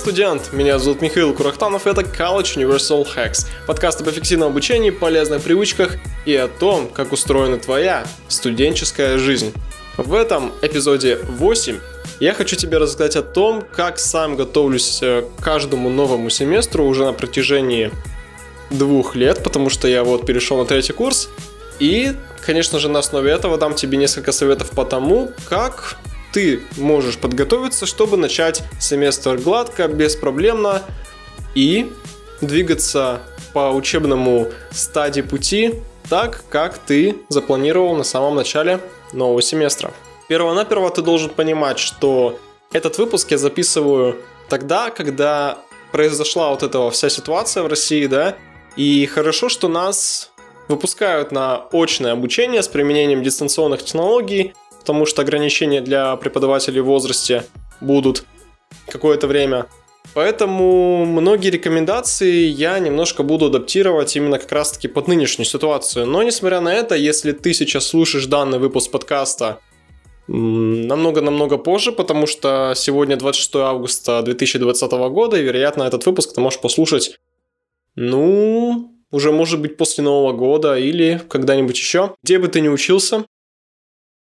студент! Меня зовут Михаил Курахтанов, это College Universal Hacks, подкаст об эффективном обучении, полезных привычках и о том, как устроена твоя студенческая жизнь. В этом эпизоде 8 я хочу тебе рассказать о том, как сам готовлюсь э, к каждому новому семестру уже на протяжении двух лет, потому что я вот перешел на третий курс. И, конечно же, на основе этого дам тебе несколько советов по тому, как ты можешь подготовиться, чтобы начать семестр гладко, беспроблемно и двигаться по учебному стадии пути так, как ты запланировал на самом начале нового семестра. Первонаперво ты должен понимать, что этот выпуск я записываю тогда, когда произошла вот эта вся ситуация в России, да, и хорошо, что нас выпускают на очное обучение с применением дистанционных технологий, потому что ограничения для преподавателей в возрасте будут какое-то время. Поэтому многие рекомендации я немножко буду адаптировать именно как раз-таки под нынешнюю ситуацию. Но несмотря на это, если ты сейчас слушаешь данный выпуск подкаста намного-намного позже, потому что сегодня 26 августа 2020 года, и, вероятно, этот выпуск ты можешь послушать, ну, уже может быть после Нового года или когда-нибудь еще. Где бы ты ни учился,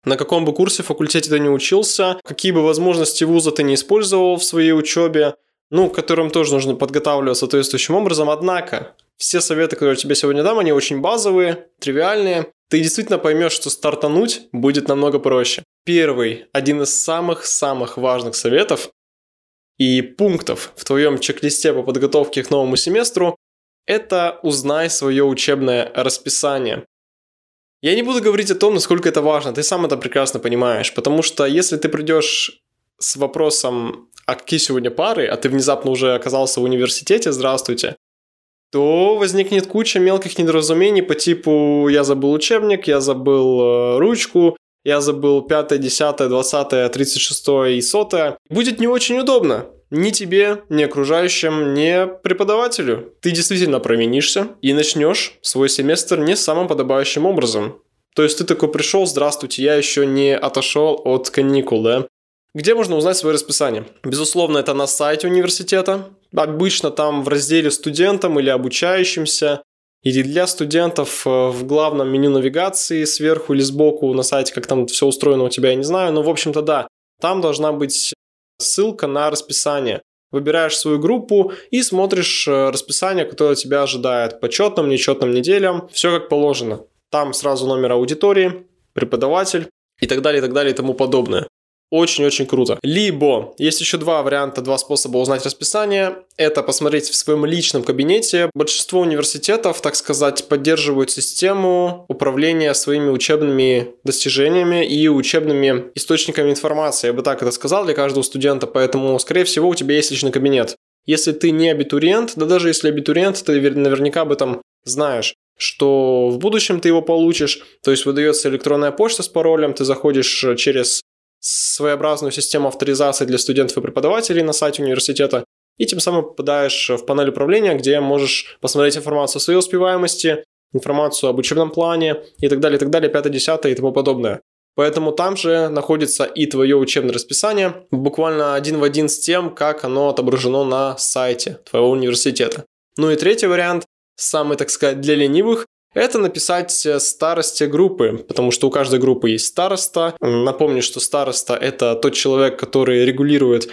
на каком бы курсе, факультете ты не учился, какие бы возможности вуза ты не использовал в своей учебе, ну, к которым тоже нужно подготавливаться соответствующим образом. Однако, все советы, которые я тебе сегодня дам, они очень базовые, тривиальные. Ты действительно поймешь, что стартануть будет намного проще. Первый, один из самых-самых важных советов и пунктов в твоем чек-листе по подготовке к новому семестру – это узнай свое учебное расписание. Я не буду говорить о том, насколько это важно, ты сам это прекрасно понимаешь, потому что если ты придешь с вопросом, а какие сегодня пары, а ты внезапно уже оказался в университете, здравствуйте, то возникнет куча мелких недоразумений по типу «я забыл учебник», «я забыл э, ручку», «я забыл 5, 10, 20, 36 и 100». Будет не очень удобно, ни тебе, ни окружающим, ни преподавателю. Ты действительно провинишься и начнешь свой семестр не самым подобающим образом. То есть ты такой пришел, здравствуйте, я еще не отошел от каникул, да? Где можно узнать свое расписание? Безусловно, это на сайте университета. Обычно там в разделе студентам или обучающимся, или для студентов э, в главном меню навигации сверху или сбоку на сайте, как там все устроено у тебя, я не знаю, но в общем-то да, там должна быть ссылка на расписание. Выбираешь свою группу и смотришь э, расписание, которое тебя ожидает по четным, нечетным неделям. Все как положено. Там сразу номер аудитории, преподаватель и так далее, и так далее и тому подобное. Очень-очень круто. Либо есть еще два варианта, два способа узнать расписание. Это посмотреть в своем личном кабинете. Большинство университетов, так сказать, поддерживают систему управления своими учебными достижениями и учебными источниками информации. Я бы так это сказал для каждого студента, поэтому, скорее всего, у тебя есть личный кабинет. Если ты не абитуриент, да даже если абитуриент, ты наверняка об этом знаешь что в будущем ты его получишь, то есть выдается электронная почта с паролем, ты заходишь через своеобразную систему авторизации для студентов и преподавателей на сайте университета, и тем самым попадаешь в панель управления, где можешь посмотреть информацию о своей успеваемости, информацию об учебном плане и так далее, и так далее, 5, 10 и тому подобное. Поэтому там же находится и твое учебное расписание, буквально один в один с тем, как оно отображено на сайте твоего университета. Ну и третий вариант, самый, так сказать, для ленивых, это написать э, старости группы, потому что у каждой группы есть староста. Напомню, что староста – это тот человек, который регулирует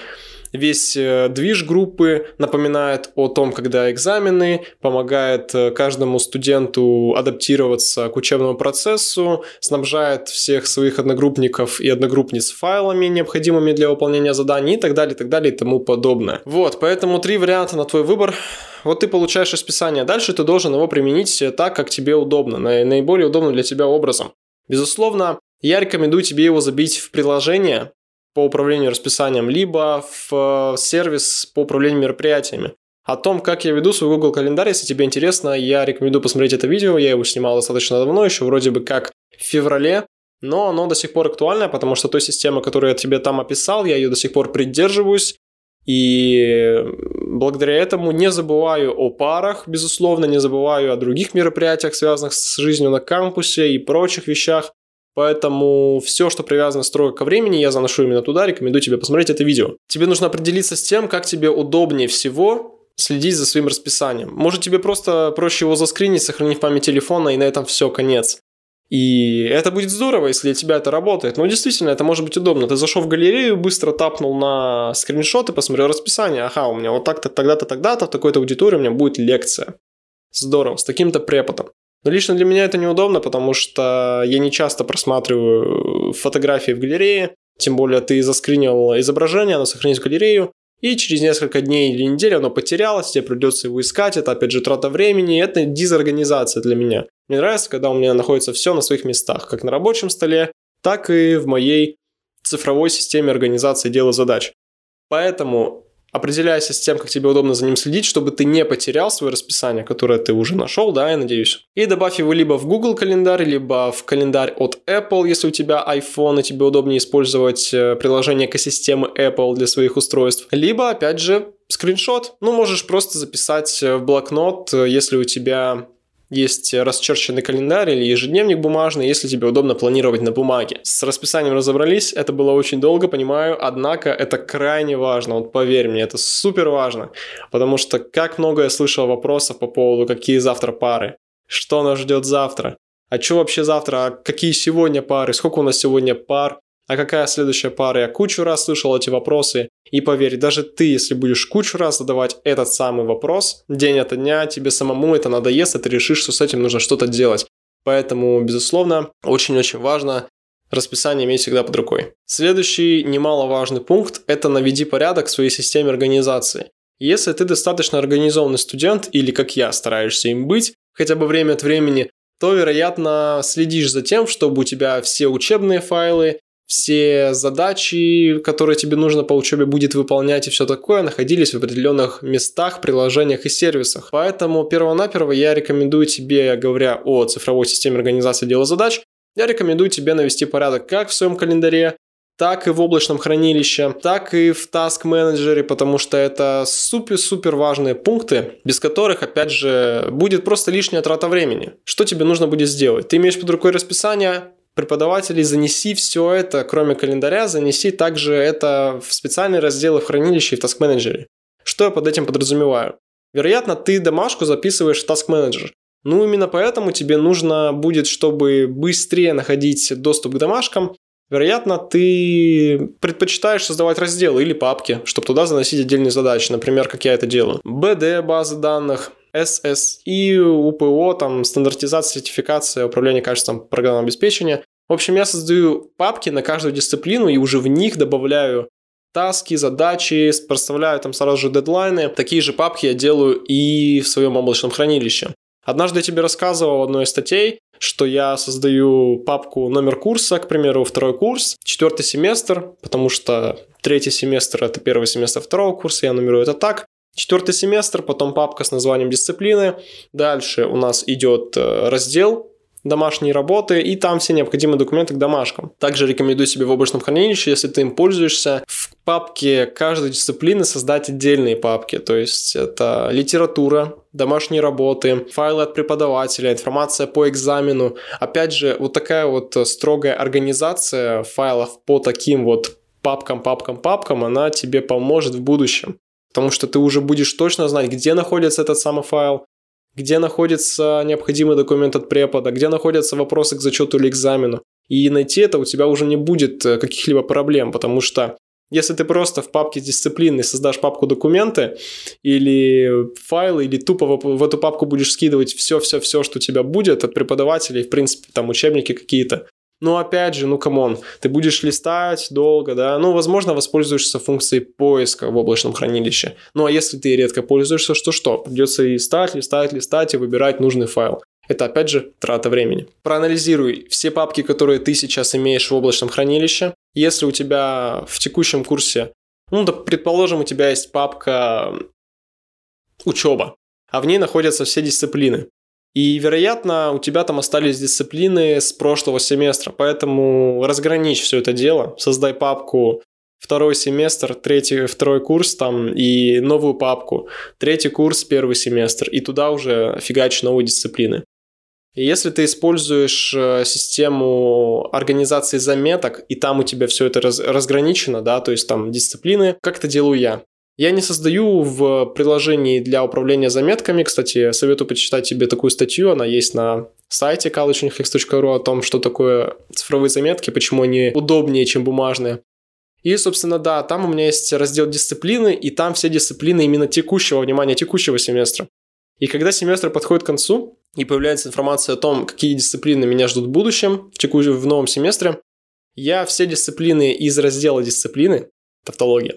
весь э, движ группы, напоминает о том, когда экзамены, помогает э, каждому студенту адаптироваться к учебному процессу, снабжает всех своих одногруппников и одногруппниц файлами, необходимыми для выполнения заданий и так далее, и так далее и тому подобное. Вот, поэтому три варианта на твой выбор. Вот ты получаешь расписание, дальше ты должен его применить так, как тебе удобно, наиболее удобно для тебя образом. Безусловно, я рекомендую тебе его забить в приложение, по управлению расписанием, либо в э, сервис по управлению мероприятиями. О том, как я веду свой Google календарь, если тебе интересно, я рекомендую посмотреть это видео. Я его снимал достаточно давно, еще вроде бы как в феврале, но оно до сих пор актуальное, потому что той системы, которую я тебе там описал, я ее до сих пор придерживаюсь. И благодаря этому не забываю о парах, безусловно, не забываю о других мероприятиях, связанных с жизнью на кампусе и прочих вещах. Поэтому все, что привязано строго ко времени, я заношу именно туда, рекомендую тебе посмотреть это видео. Тебе нужно определиться с тем, как тебе удобнее всего следить за своим расписанием. Может, тебе просто проще его заскринить, сохранить в память телефона, и на этом все, конец. И это будет здорово, если для тебя это работает. Но действительно, это может быть удобно. Ты зашел в галерею, быстро тапнул на скриншот и посмотрел расписание. Ага, у меня вот так-то, тогда-то, тогда-то в такой-то аудитории у меня будет лекция. Здорово, с таким-то преподом. Но лично для меня это неудобно, потому что я не часто просматриваю фотографии в галерее, тем более ты заскринил изображение, оно сохранится в галерею, и через несколько дней или недель оно потерялось, тебе придется его искать, это опять же трата времени, это дизорганизация для меня. Мне нравится, когда у меня находится все на своих местах, как на рабочем столе, так и в моей цифровой системе организации дела задач. Поэтому определяйся с тем, как тебе удобно за ним следить, чтобы ты не потерял свое расписание, которое ты уже нашел, да, я надеюсь. И добавь его либо в Google календарь, либо в календарь от Apple, если у тебя iPhone, и тебе удобнее использовать э, приложение экосистемы Apple для своих устройств. Либо, опять же, скриншот. Ну, можешь просто записать в блокнот, э, если у тебя есть расчерченный календарь или ежедневник бумажный, если тебе удобно планировать на бумаге. С расписанием разобрались, это было очень долго, понимаю, однако это крайне важно, вот поверь мне, это супер важно, потому что как много я слышал вопросов по поводу, какие завтра пары, что нас ждет завтра, а что вообще завтра, а какие сегодня пары, сколько у нас сегодня пар, а какая следующая пара? Я кучу раз слышал эти вопросы. И поверь, даже ты, если будешь кучу раз задавать этот самый вопрос, день ото дня, тебе самому это надоест, и ты решишь, что с этим нужно что-то делать. Поэтому, безусловно, очень-очень важно расписание иметь всегда под рукой. Следующий немаловажный пункт – это наведи порядок в своей системе организации. Если ты достаточно организованный студент или, как я, стараешься им быть, хотя бы время от времени, то, вероятно, следишь за тем, чтобы у тебя все учебные файлы, все задачи, которые тебе нужно по учебе будет выполнять и все такое, находились в определенных местах, приложениях и сервисах. Поэтому перво-наперво я рекомендую тебе, говоря о цифровой системе организации дела задач, я рекомендую тебе навести порядок как в своем календаре, так и в облачном хранилище, так и в Task Manager, потому что это супер-супер важные пункты, без которых, опять же, будет просто лишняя трата времени. Что тебе нужно будет сделать? Ты имеешь под рукой расписание, преподавателей, занеси все это, кроме календаря, занеси также это в специальные разделы в хранилище и в Task Manager. Что я под этим подразумеваю? Вероятно, ты домашку записываешь в Task Manager. Ну, именно поэтому тебе нужно будет, чтобы быстрее находить доступ к домашкам, вероятно, ты предпочитаешь создавать разделы или папки, чтобы туда заносить отдельные задачи, например, как я это делаю. BD базы данных, SSI, УПО, там, стандартизация, сертификация, управление качеством программного обеспечения. В общем, я создаю папки на каждую дисциплину и уже в них добавляю таски, задачи, проставляю там сразу же дедлайны. Такие же папки я делаю и в своем облачном хранилище. Однажды я тебе рассказывал в одной из статей, что я создаю папку номер курса, к примеру, второй курс, четвертый семестр, потому что третий семестр – это первый семестр второго курса, я нумерую это так. Четвертый семестр, потом папка с названием дисциплины. Дальше у нас идет э, раздел домашние работы, и там все необходимые документы к домашкам. Также рекомендую себе в облачном хранилище, если ты им пользуешься, в папке каждой дисциплины создать отдельные папки. То есть это литература, домашние работы, файлы от преподавателя, информация по экзамену. Опять же, вот такая вот строгая организация файлов по таким вот папкам, папкам, папкам, она тебе поможет в будущем потому что ты уже будешь точно знать, где находится этот самый файл, где находится необходимый документ от препода, где находятся вопросы к зачету или экзамену. И найти это у тебя уже не будет э, каких-либо проблем, потому что если ты просто в папке дисциплины создашь папку документы или файлы, или тупо в, эту папку будешь скидывать все-все-все, что у тебя будет от преподавателей, в принципе, там учебники какие-то, ну, опять же, ну, come on, ты будешь листать долго, да, ну, возможно, воспользуешься функцией поиска в облачном хранилище. Ну, а если ты редко пользуешься, что что? Придется листать, листать, листать и выбирать нужный файл. Это, опять же, трата времени. Проанализируй все папки, которые ты сейчас имеешь в облачном хранилище. Если у тебя в текущем курсе, ну, да, предположим, у тебя есть папка учеба, а в ней находятся все дисциплины. И, вероятно, у тебя там остались дисциплины с прошлого семестра, поэтому разграничь все это дело, создай папку второй семестр, третий, второй курс там и новую папку, третий курс, первый семестр, и туда уже фигачь новые дисциплины. И если ты используешь э, систему организации заметок, и там у тебя все это раз, разграничено, да, то есть там дисциплины, как это делаю я? Я не создаю в приложении для управления заметками. Кстати, советую почитать тебе такую статью. Она есть на сайте collegeuniflex.ru о том, что такое цифровые заметки, почему они удобнее, чем бумажные. И, собственно, да, там у меня есть раздел дисциплины, и там все дисциплины именно текущего, внимания, текущего семестра. И когда семестр подходит к концу, и появляется информация о том, какие дисциплины меня ждут в будущем, в, текущем, в новом семестре, я все дисциплины из раздела дисциплины, тавтология,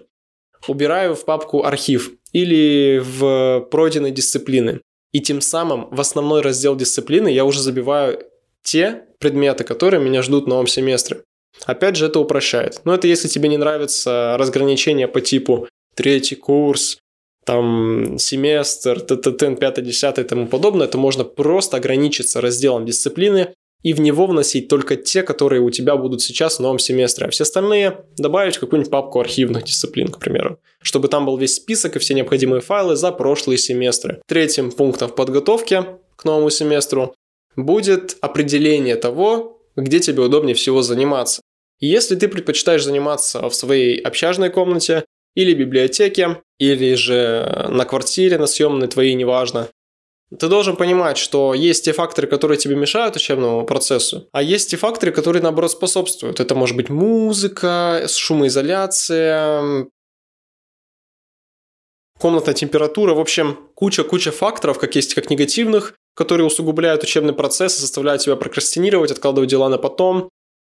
убираю в папку архив или в пройденные дисциплины. И тем самым в основной раздел дисциплины я уже забиваю те предметы, которые меня ждут в новом семестре. Опять же, это упрощает. Но это если тебе не нравится разграничение по типу третий курс, там семестр, ТТТ, 5, 10 и тому подобное, то можно просто ограничиться разделом дисциплины и в него вносить только те, которые у тебя будут сейчас в новом семестре, а все остальные добавить в какую-нибудь папку архивных дисциплин, к примеру, чтобы там был весь список и все необходимые файлы за прошлые семестры. Третьим пунктом в подготовке к новому семестру будет определение того, где тебе удобнее всего заниматься. Если ты предпочитаешь заниматься в своей общажной комнате, или библиотеке, или же на квартире, на съемной твоей, неважно. Ты должен понимать, что есть те факторы, которые тебе мешают учебному процессу, а есть те факторы, которые, наоборот, способствуют. Это может быть музыка, шумоизоляция, комнатная температура, в общем, куча-куча факторов, как есть как негативных, которые усугубляют учебный процесс и заставляют тебя прокрастинировать, откладывать дела на потом,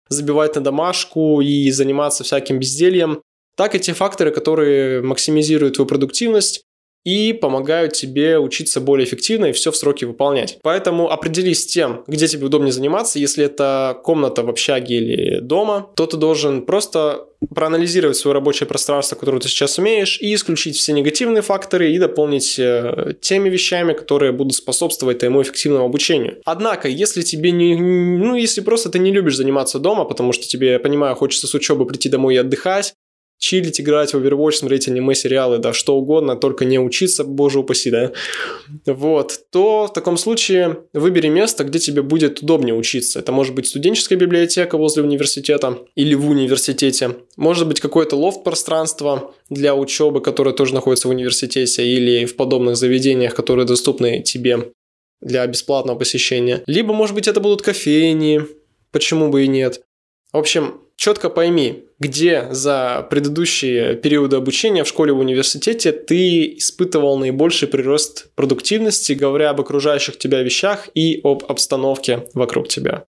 забивать на домашку и заниматься всяким бездельем так и те факторы, которые максимизируют твою продуктивность и помогают тебе учиться более эффективно и все в сроки выполнять. Поэтому определись с тем, где тебе удобнее заниматься. Если это комната в общаге или дома, то ты должен просто проанализировать свое рабочее пространство, которое ты сейчас умеешь, и исключить все негативные факторы и дополнить э, теми вещами, которые будут способствовать твоему эффективному обучению. Однако, если тебе не, ну, если просто ты не любишь заниматься дома, потому что тебе, я понимаю, хочется с учебы прийти домой и отдыхать, чилить, играть в Overwatch, смотреть аниме, сериалы, да, что угодно, только не учиться, боже упаси, да, вот, то в таком случае выбери место, где тебе будет удобнее учиться. Это может быть студенческая библиотека возле университета или в университете, может быть какое-то лофт-пространство для учебы, которое тоже находится в университете или в подобных заведениях, которые доступны тебе для бесплатного посещения. Либо, может быть, это будут кофейни, почему бы и нет. В общем, четко пойми, где за предыдущие периоды обучения в школе в университете ты испытывал наибольший прирост продуктивности, говоря об окружающих тебя вещах и об обстановке вокруг тебя.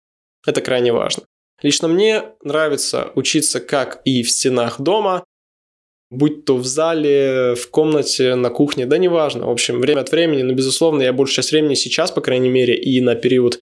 Это крайне важно. Лично мне нравится учиться как и в стенах дома, будь то в зале, в комнате, на кухне, да неважно. В общем, время от времени, но, безусловно, я большую часть времени сейчас, по крайней мере, и на период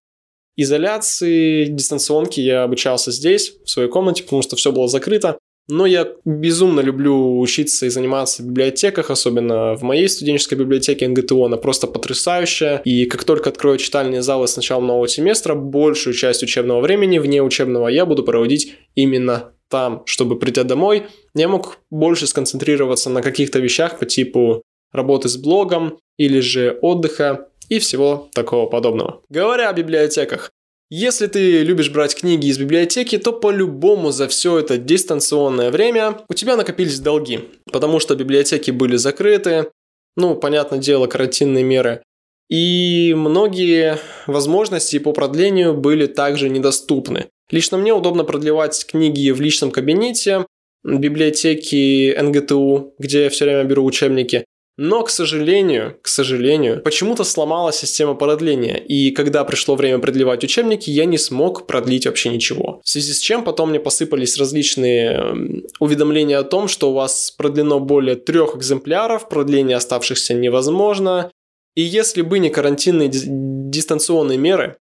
изоляции, дистанционки я обучался здесь, в своей комнате, потому что все было закрыто. Но я безумно люблю учиться и заниматься в библиотеках, особенно в моей студенческой библиотеке НГТУ. Она просто потрясающая. И как только открою читальные залы с начала нового семестра, большую часть учебного времени, вне учебного, я буду проводить именно там, чтобы придя домой, я мог больше сконцентрироваться на каких-то вещах по типу работы с блогом или же отдыха, и всего такого подобного. Говоря о библиотеках, если ты любишь брать книги из библиотеки, то по-любому за все это дистанционное время у тебя накопились долги, потому что библиотеки были закрыты, ну, понятное дело, карантинные меры, и многие возможности по продлению были также недоступны. Лично мне удобно продлевать книги в личном кабинете, библиотеки НГТУ, где я все время беру учебники, но, к сожалению, к сожалению, почему-то сломалась система продления, и когда пришло время продлевать учебники, я не смог продлить вообще ничего. В связи с чем потом мне посыпались различные эм, уведомления о том, что у вас продлено более трех экземпляров, продление оставшихся невозможно, и если бы не карантинные дистанционные меры,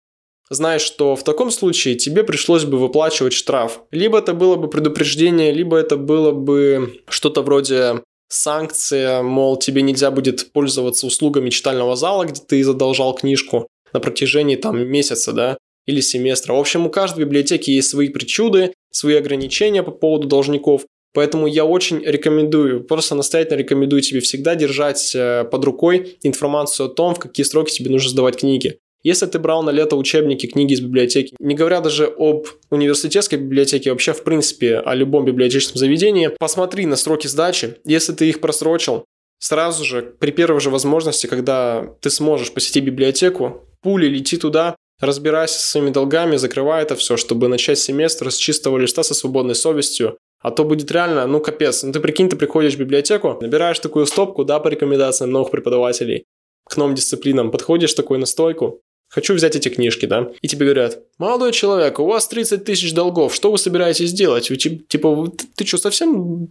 знаешь, что в таком случае тебе пришлось бы выплачивать штраф. Либо это было бы предупреждение, либо это было бы что-то вроде санкция, мол, тебе нельзя будет пользоваться услугами читального зала, где ты задолжал книжку на протяжении там месяца, да, или семестра. В общем, у каждой библиотеки есть свои причуды, свои ограничения по поводу должников, Поэтому я очень рекомендую, просто настоятельно рекомендую тебе всегда держать э, под рукой информацию о том, в какие сроки тебе нужно сдавать книги. Если ты брал на лето учебники, книги из библиотеки, не говоря даже об университетской библиотеке, вообще в принципе о любом библиотечном заведении, посмотри на сроки сдачи. Если ты их просрочил, сразу же при первой же возможности, когда ты сможешь посетить библиотеку, пули лети туда, разбирайся со своими долгами, закрывай это все, чтобы начать семестр с чистого листа, со свободной совестью, а то будет реально, ну капец. Ну ты прикинь, ты приходишь в библиотеку, набираешь такую стопку, да, по рекомендациям новых преподавателей, к новым дисциплинам, подходишь такой на стойку, хочу взять эти книжки, да, и тебе говорят, молодой человек, у вас 30 тысяч долгов, что вы собираетесь делать? Вы, типа, ты, ты что, совсем,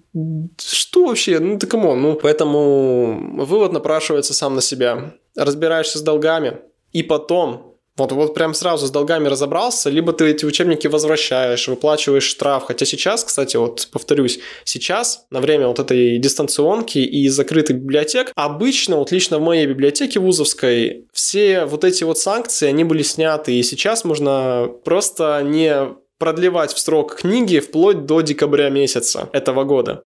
что вообще, ну ты кому? Ну, поэтому вывод напрашивается сам на себя. Разбираешься с долгами, и потом вот, вот прям сразу с долгами разобрался, либо ты эти учебники возвращаешь, выплачиваешь штраф. Хотя сейчас, кстати, вот повторюсь, сейчас, на время вот этой дистанционки и закрытых библиотек, обычно, вот лично в моей библиотеке вузовской, все вот эти вот санкции, они были сняты, и сейчас можно просто не продлевать в срок книги вплоть до декабря месяца этого года.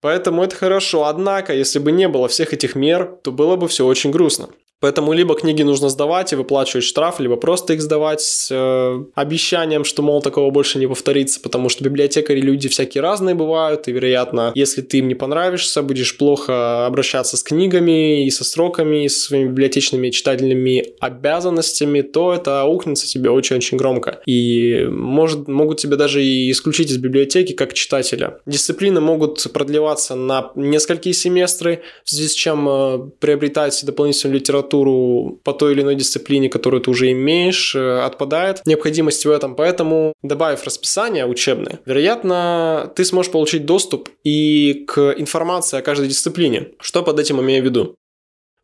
Поэтому это хорошо. Однако, если бы не было всех этих мер, то было бы все очень грустно. Поэтому либо книги нужно сдавать и выплачивать штраф, либо просто их сдавать с э, обещанием, что, мол, такого больше не повторится, потому что библиотекари люди всякие разные бывают, и, вероятно, если ты им не понравишься, будешь плохо обращаться с книгами и со сроками, и со своими библиотечными читательными обязанностями, то это аукнется тебе очень-очень громко. И может, могут тебя даже и исключить из библиотеки как читателя. Дисциплины могут продлеваться на несколько семестры, в связи с чем э, приобретать дополнительную литературу литературу по той или иной дисциплине, которую ты уже имеешь, э, отпадает необходимость в этом. Поэтому, добавив расписание учебное, вероятно, ты сможешь получить доступ и к информации о каждой дисциплине. Что под этим имею в виду?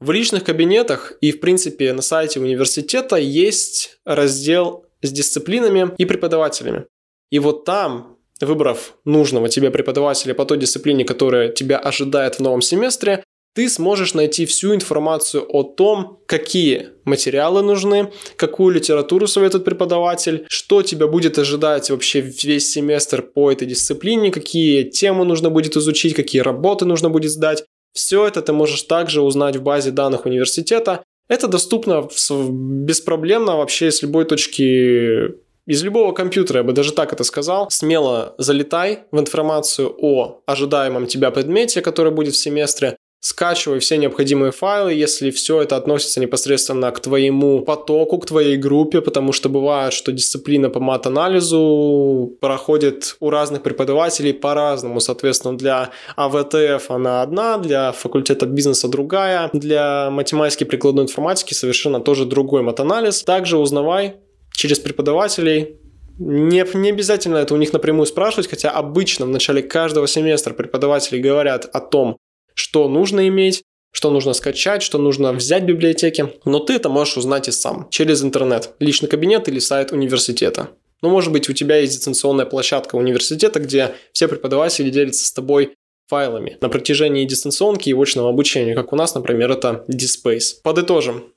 В личных кабинетах и, в принципе, на сайте университета есть раздел с дисциплинами и преподавателями. И вот там, выбрав нужного тебе преподавателя по той дисциплине, которая тебя ожидает в новом семестре, ты сможешь найти всю информацию о том, какие материалы нужны, какую литературу советует преподаватель, что тебя будет ожидать вообще весь семестр по этой дисциплине, какие темы нужно будет изучить, какие работы нужно будет сдать. Все это ты можешь также узнать в базе данных университета. Это доступно беспроблемно вообще с любой точки из любого компьютера, я бы даже так это сказал, смело залетай в информацию о ожидаемом тебя предмете, который будет в семестре, скачивай все необходимые файлы, если все это относится непосредственно к твоему потоку, к твоей группе, потому что бывает, что дисциплина по мат-анализу проходит у разных преподавателей по-разному. Соответственно, для АВТФ она одна, для факультета бизнеса другая, для математики и прикладной информатики совершенно тоже другой мат-анализ. Также узнавай через преподавателей, не, не обязательно это у них напрямую спрашивать, хотя обычно в начале каждого семестра преподаватели говорят о том, что нужно иметь, что нужно скачать, что нужно взять в библиотеке. Но ты это можешь узнать и сам, через интернет, личный кабинет или сайт университета. Ну, может быть, у тебя есть дистанционная площадка университета, где все преподаватели делятся с тобой файлами на протяжении дистанционки и очного обучения, как у нас, например, это DSpace. Подытожим.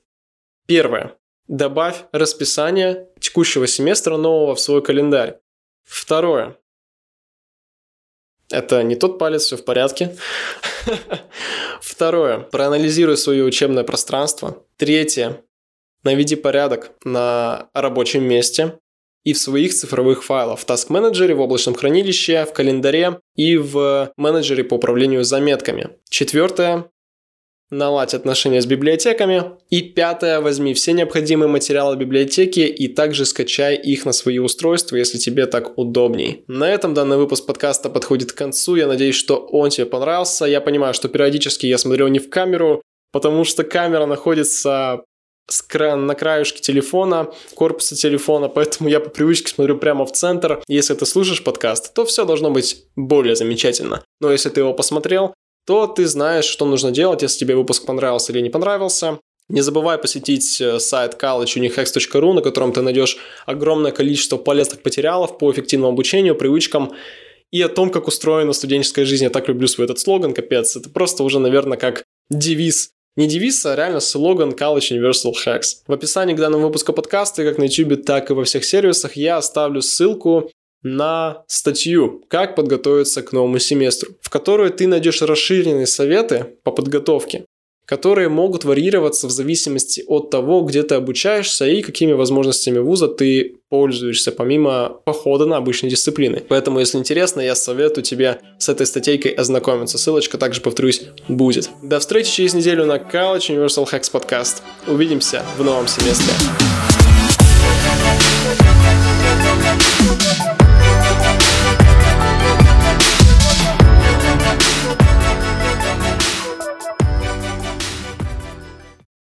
Первое. Добавь расписание текущего семестра нового в свой календарь. Второе. Это не тот палец, все в порядке. Второе. Проанализируй свое учебное пространство. Третье. Наведи порядок на рабочем месте и в своих цифровых файлах в Task Manager, в облачном хранилище, в календаре и в менеджере по управлению заметками. Четвертое наладь отношения с библиотеками. И пятое, возьми все необходимые материалы библиотеки и также скачай их на свои устройства, если тебе так удобней. На этом данный выпуск подкаста подходит к концу. Я надеюсь, что он тебе понравился. Я понимаю, что периодически я смотрю не в камеру, потому что камера находится на краешке телефона, корпуса телефона, поэтому я по привычке смотрю прямо в центр. Если ты слушаешь подкаст, то все должно быть более замечательно. Но если ты его посмотрел, то ты знаешь, что нужно делать, если тебе выпуск понравился или не понравился. Не забывай посетить э, сайт collegeunihex.ru, на котором ты найдешь огромное количество полезных материалов по эффективному обучению, привычкам и о том, как устроена студенческая жизнь. Я так люблю свой этот слоган, капец. Это просто уже, наверное, как девиз не девиз, а реально слоган College Universal Hacks. В описании к данному выпуску подкаста, как на YouTube, так и во всех сервисах, я оставлю ссылку на статью «Как подготовиться к новому семестру», в которой ты найдешь расширенные советы по подготовке которые могут варьироваться в зависимости от того, где ты обучаешься и какими возможностями вуза ты пользуешься, помимо похода на обычные дисциплины. Поэтому, если интересно, я советую тебе с этой статейкой ознакомиться. Ссылочка также, повторюсь, будет. До встречи через неделю на College Universal Hacks Podcast. Увидимся в новом семестре.